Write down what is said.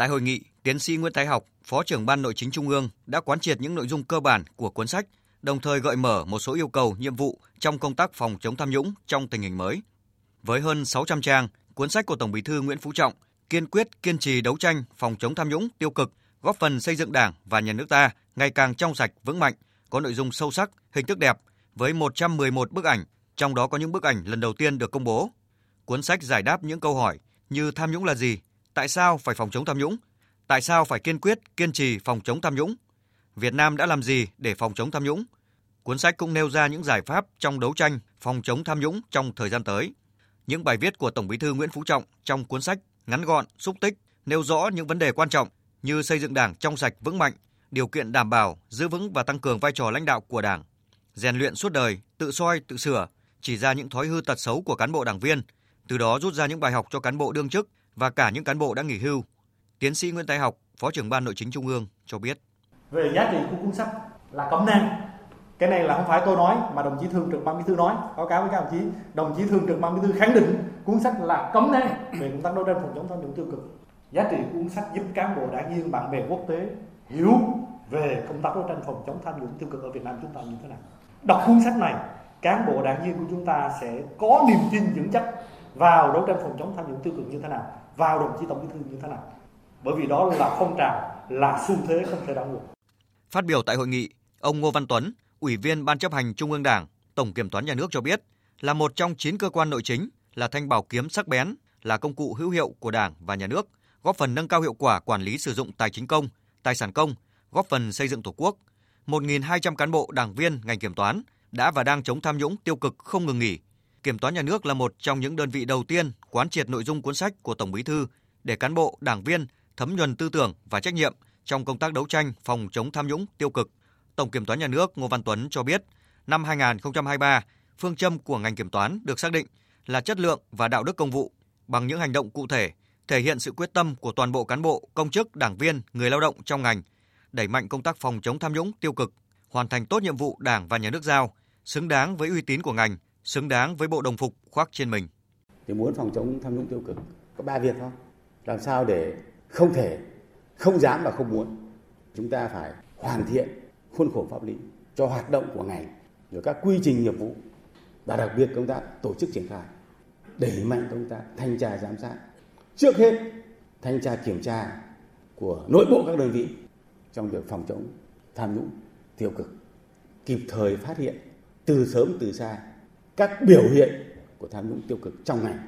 Tại hội nghị, tiến sĩ Nguyễn Thái Học, Phó trưởng Ban Nội chính Trung ương đã quán triệt những nội dung cơ bản của cuốn sách, đồng thời gợi mở một số yêu cầu, nhiệm vụ trong công tác phòng chống tham nhũng trong tình hình mới. Với hơn 600 trang, cuốn sách của Tổng Bí thư Nguyễn Phú Trọng kiên quyết kiên trì đấu tranh phòng chống tham nhũng tiêu cực, góp phần xây dựng Đảng và nhà nước ta ngày càng trong sạch vững mạnh, có nội dung sâu sắc, hình thức đẹp với 111 bức ảnh, trong đó có những bức ảnh lần đầu tiên được công bố. Cuốn sách giải đáp những câu hỏi như tham nhũng là gì, tại sao phải phòng chống tham nhũng, tại sao phải kiên quyết kiên trì phòng chống tham nhũng, Việt Nam đã làm gì để phòng chống tham nhũng. Cuốn sách cũng nêu ra những giải pháp trong đấu tranh phòng chống tham nhũng trong thời gian tới. Những bài viết của Tổng Bí thư Nguyễn Phú Trọng trong cuốn sách ngắn gọn, xúc tích, nêu rõ những vấn đề quan trọng như xây dựng Đảng trong sạch vững mạnh, điều kiện đảm bảo, giữ vững và tăng cường vai trò lãnh đạo của Đảng, rèn luyện suốt đời, tự soi, tự sửa, chỉ ra những thói hư tật xấu của cán bộ đảng viên, từ đó rút ra những bài học cho cán bộ đương chức và cả những cán bộ đã nghỉ hưu. Tiến sĩ Nguyễn Tài Học, Phó trưởng Ban Nội chính Trung ương cho biết. Về giá trị của cuốn sách là cấm nang. Cái này là không phải tôi nói mà đồng chí thường trực Ban Bí thư nói. Báo cáo với các đồng chí, đồng chí thường trực Ban Bí thư khẳng định cuốn sách là cấm nang về công tác đấu tranh phòng chống tham nhũng tiêu cực. Giá trị cuốn sách giúp cán bộ đảng viên bạn bè quốc tế hiểu về công tác đấu tranh phòng chống tham nhũng tiêu cực ở Việt Nam chúng ta như thế nào. Đọc cuốn sách này, cán bộ đảng viên của chúng ta sẽ có niềm tin vững chắc vào đấu tranh phòng chống tham nhũng tiêu cực như thế nào, vào đồng chí tổng bí thư như thế nào. Bởi vì đó là phong trào, là xu thế không thể đảo ngược. Phát biểu tại hội nghị, ông Ngô Văn Tuấn, Ủy viên Ban chấp hành Trung ương Đảng, Tổng Kiểm toán Nhà nước cho biết, là một trong 9 cơ quan nội chính, là thanh bảo kiếm sắc bén, là công cụ hữu hiệu của Đảng và Nhà nước, góp phần nâng cao hiệu quả quản lý sử dụng tài chính công, tài sản công, góp phần xây dựng Tổ quốc. 1.200 cán bộ đảng viên ngành kiểm toán đã và đang chống tham nhũng tiêu cực không ngừng nghỉ. Kiểm toán nhà nước là một trong những đơn vị đầu tiên quán triệt nội dung cuốn sách của Tổng Bí thư để cán bộ, đảng viên thấm nhuần tư tưởng và trách nhiệm trong công tác đấu tranh phòng chống tham nhũng tiêu cực. Tổng Kiểm toán nhà nước Ngô Văn Tuấn cho biết, năm 2023, phương châm của ngành kiểm toán được xác định là chất lượng và đạo đức công vụ bằng những hành động cụ thể, thể hiện sự quyết tâm của toàn bộ cán bộ, công chức, đảng viên, người lao động trong ngành, đẩy mạnh công tác phòng chống tham nhũng tiêu cực, hoàn thành tốt nhiệm vụ Đảng và Nhà nước giao, xứng đáng với uy tín của ngành, xứng đáng với bộ đồng phục khoác trên mình. Thì muốn phòng chống tham nhũng tiêu cực có ba việc thôi. Làm sao để không thể, không dám và không muốn. Chúng ta phải hoàn thiện khuôn khổ pháp lý cho hoạt động của ngành, rồi các quy trình nghiệp vụ và đặc biệt công tác tổ chức triển khai đẩy mạnh công tác thanh tra giám sát trước hết thanh tra kiểm tra của nội bộ các đơn vị trong việc phòng chống tham nhũng tiêu cực kịp thời phát hiện từ sớm từ xa các biểu hiện của tham nhũng tiêu cực trong ngành.